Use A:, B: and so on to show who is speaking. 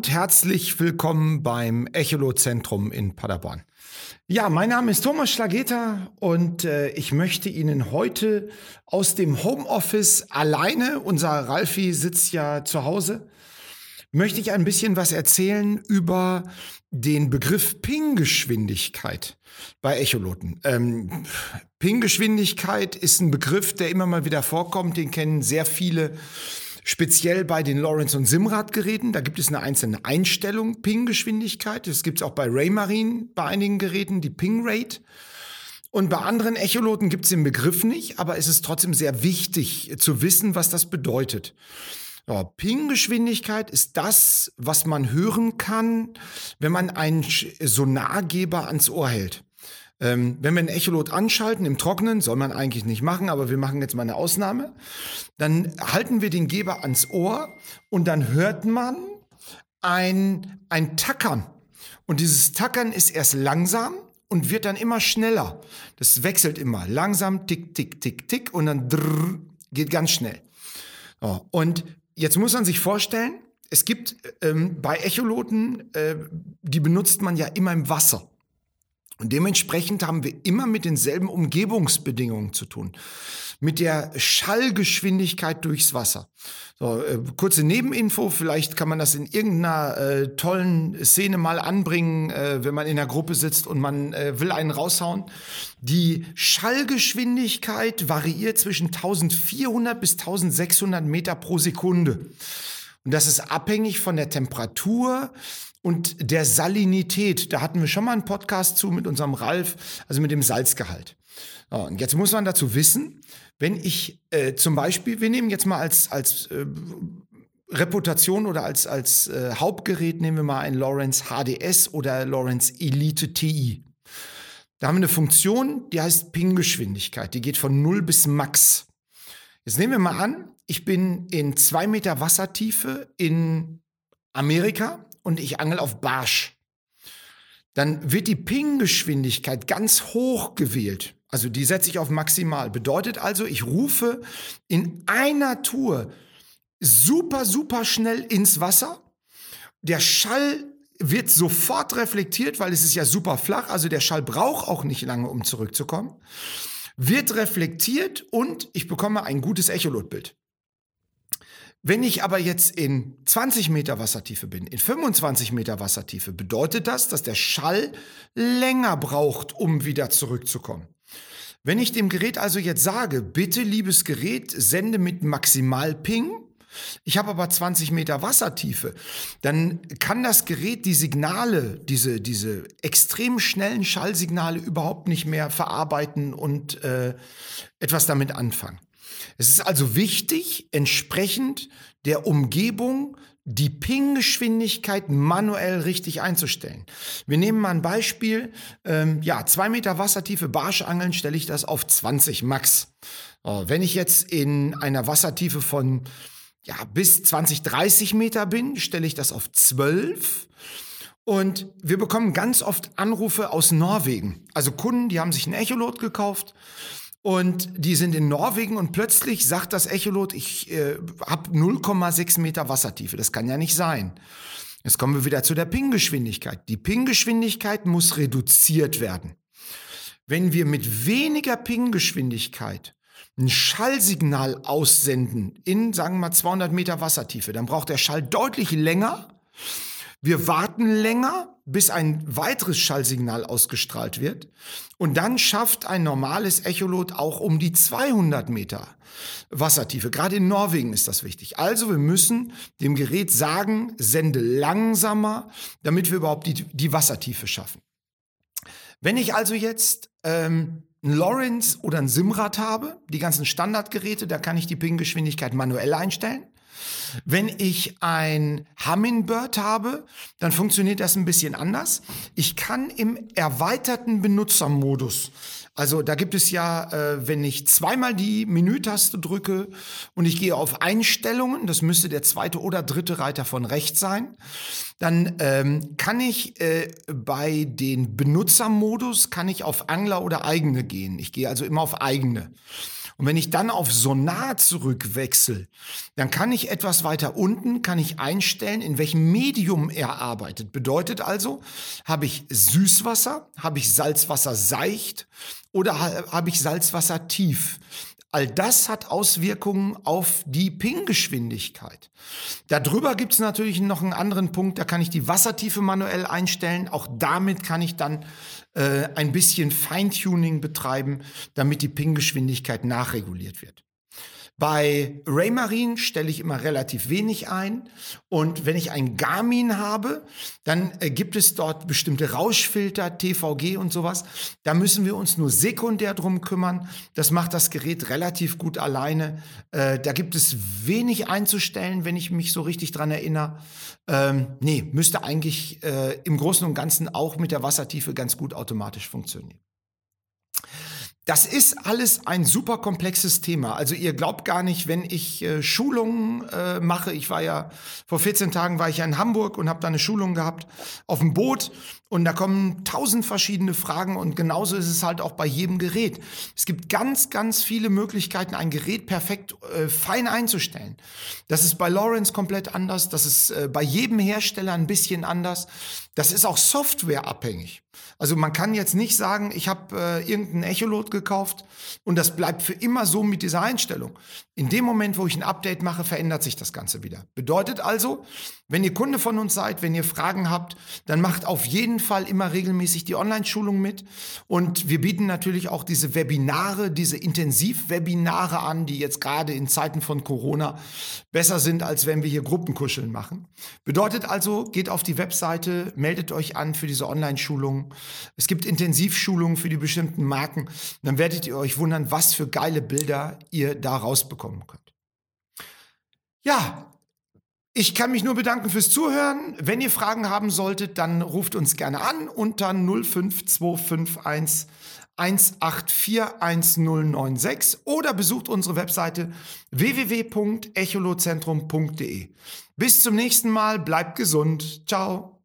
A: und herzlich willkommen beim Echolot-Zentrum in Paderborn. Ja, mein Name ist Thomas Schlageter und äh, ich möchte Ihnen heute aus dem Homeoffice alleine, unser Ralfi sitzt ja zu Hause, möchte ich ein bisschen was erzählen über den Begriff Ping-Geschwindigkeit bei Echoloten. Ähm, Ping-Geschwindigkeit ist ein Begriff, der immer mal wieder vorkommt, den kennen sehr viele Speziell bei den Lawrence und Simrad Geräten, da gibt es eine einzelne Einstellung, Ping-Geschwindigkeit. Das gibt es auch bei Raymarine bei einigen Geräten, die Ping-Rate. Und bei anderen Echoloten gibt es den Begriff nicht, aber es ist trotzdem sehr wichtig zu wissen, was das bedeutet. Ja, Ping-Geschwindigkeit ist das, was man hören kann, wenn man einen Sonargeber ans Ohr hält. Ähm, wenn wir ein Echolot anschalten im Trockenen, soll man eigentlich nicht machen, aber wir machen jetzt mal eine Ausnahme, dann halten wir den Geber ans Ohr und dann hört man ein, ein Tackern. Und dieses Tackern ist erst langsam und wird dann immer schneller. Das wechselt immer. Langsam, tick, tick, tick, tick und dann drrr, geht ganz schnell. So, und jetzt muss man sich vorstellen, es gibt ähm, bei Echoloten, äh, die benutzt man ja immer im Wasser. Und dementsprechend haben wir immer mit denselben Umgebungsbedingungen zu tun. Mit der Schallgeschwindigkeit durchs Wasser. So, äh, kurze Nebeninfo, vielleicht kann man das in irgendeiner äh, tollen Szene mal anbringen, äh, wenn man in einer Gruppe sitzt und man äh, will einen raushauen. Die Schallgeschwindigkeit variiert zwischen 1400 bis 1600 Meter pro Sekunde. Und das ist abhängig von der Temperatur, und der Salinität. Da hatten wir schon mal einen Podcast zu mit unserem Ralf, also mit dem Salzgehalt. und jetzt muss man dazu wissen, wenn ich äh, zum Beispiel, wir nehmen jetzt mal als, als äh, Reputation oder als, als äh, Hauptgerät nehmen wir mal ein Lawrence HDS oder Lawrence Elite TI. Da haben wir eine Funktion, die heißt Ping-Geschwindigkeit. Die geht von 0 bis Max. Jetzt nehmen wir mal an, ich bin in zwei Meter Wassertiefe in Amerika und ich angel auf Barsch, dann wird die Ping-Geschwindigkeit ganz hoch gewählt. Also die setze ich auf maximal. Bedeutet also, ich rufe in einer Tour super, super schnell ins Wasser. Der Schall wird sofort reflektiert, weil es ist ja super flach. Also der Schall braucht auch nicht lange, um zurückzukommen. Wird reflektiert und ich bekomme ein gutes Echolotbild. Wenn ich aber jetzt in 20 Meter Wassertiefe bin, in 25 Meter Wassertiefe, bedeutet das, dass der Schall länger braucht, um wieder zurückzukommen. Wenn ich dem Gerät also jetzt sage, bitte liebes Gerät, sende mit Maximalping, ich habe aber 20 Meter Wassertiefe, dann kann das Gerät die Signale, diese, diese extrem schnellen Schallsignale überhaupt nicht mehr verarbeiten und äh, etwas damit anfangen. Es ist also wichtig, entsprechend der Umgebung die Ping-Geschwindigkeit manuell richtig einzustellen. Wir nehmen mal ein Beispiel. Ähm, ja, zwei Meter Wassertiefe Barschangeln stelle ich das auf 20 Max. Oh, wenn ich jetzt in einer Wassertiefe von ja, bis 20, 30 Meter bin, stelle ich das auf 12. Und wir bekommen ganz oft Anrufe aus Norwegen. Also Kunden, die haben sich ein Echolot gekauft und die sind in Norwegen und plötzlich sagt das Echolot, ich äh, habe 0,6 Meter Wassertiefe. Das kann ja nicht sein. Jetzt kommen wir wieder zu der Ping-Geschwindigkeit. Die Ping-Geschwindigkeit muss reduziert werden. Wenn wir mit weniger Ping-Geschwindigkeit ein Schallsignal aussenden in, sagen wir mal, 200 Meter Wassertiefe, dann braucht der Schall deutlich länger. Wir warten länger, bis ein weiteres Schallsignal ausgestrahlt wird. Und dann schafft ein normales Echolot auch um die 200 Meter Wassertiefe. Gerade in Norwegen ist das wichtig. Also wir müssen dem Gerät sagen, sende langsamer, damit wir überhaupt die, die Wassertiefe schaffen. Wenn ich also jetzt ähm, ein Lawrence oder ein Simrad habe, die ganzen Standardgeräte, da kann ich die Ping-Geschwindigkeit manuell einstellen. Wenn ich ein Hummingbird habe, dann funktioniert das ein bisschen anders. Ich kann im erweiterten Benutzermodus also da gibt es ja, äh, wenn ich zweimal die Menütaste drücke und ich gehe auf Einstellungen, das müsste der zweite oder dritte Reiter von rechts sein, dann ähm, kann ich äh, bei den Benutzermodus kann ich auf Angler oder eigene gehen. Ich gehe also immer auf eigene. Und wenn ich dann auf Sonar zurückwechsel, dann kann ich etwas weiter unten, kann ich einstellen, in welchem Medium er arbeitet. Bedeutet also, habe ich Süßwasser, habe ich Salzwasser seicht oder habe ich Salzwasser tief? All das hat Auswirkungen auf die Ping-Geschwindigkeit. Darüber gibt es natürlich noch einen anderen Punkt, da kann ich die Wassertiefe manuell einstellen. Auch damit kann ich dann äh, ein bisschen Feintuning betreiben, damit die Ping-Geschwindigkeit nachreguliert wird. Bei Raymarine stelle ich immer relativ wenig ein. Und wenn ich ein Garmin habe, dann äh, gibt es dort bestimmte Rauschfilter, TVG und sowas. Da müssen wir uns nur sekundär drum kümmern. Das macht das Gerät relativ gut alleine. Äh, da gibt es wenig einzustellen, wenn ich mich so richtig dran erinnere. Ähm, nee, müsste eigentlich äh, im Großen und Ganzen auch mit der Wassertiefe ganz gut automatisch funktionieren. Das ist alles ein super komplexes Thema. Also ihr glaubt gar nicht, wenn ich äh, Schulungen äh, mache. Ich war ja vor 14 Tagen war ich ja in Hamburg und habe da eine Schulung gehabt auf dem Boot und da kommen tausend verschiedene Fragen und genauso ist es halt auch bei jedem Gerät. Es gibt ganz, ganz viele Möglichkeiten, ein Gerät perfekt äh, fein einzustellen. Das ist bei Lawrence komplett anders. Das ist äh, bei jedem Hersteller ein bisschen anders. Das ist auch softwareabhängig. Also man kann jetzt nicht sagen, ich habe äh, irgendein Echolot gekauft und das bleibt für immer so mit dieser Einstellung. In dem Moment, wo ich ein Update mache, verändert sich das Ganze wieder. Bedeutet also, wenn ihr Kunde von uns seid, wenn ihr Fragen habt, dann macht auf jeden Fall immer regelmäßig die Online-Schulung mit. Und wir bieten natürlich auch diese Webinare, diese Intensivwebinare an, die jetzt gerade in Zeiten von Corona besser sind, als wenn wir hier Gruppenkuscheln machen. Bedeutet also, geht auf die Webseite, meldet euch an für diese Online-Schulung. Es gibt Intensivschulungen für die bestimmten Marken. Dann werdet ihr euch wundern, was für geile Bilder ihr da rausbekommen könnt. Ja, ich kann mich nur bedanken fürs Zuhören. Wenn ihr Fragen haben solltet, dann ruft uns gerne an unter 05251 1841096 oder besucht unsere Webseite www.echolozentrum.de. Bis zum nächsten Mal, bleibt gesund. Ciao.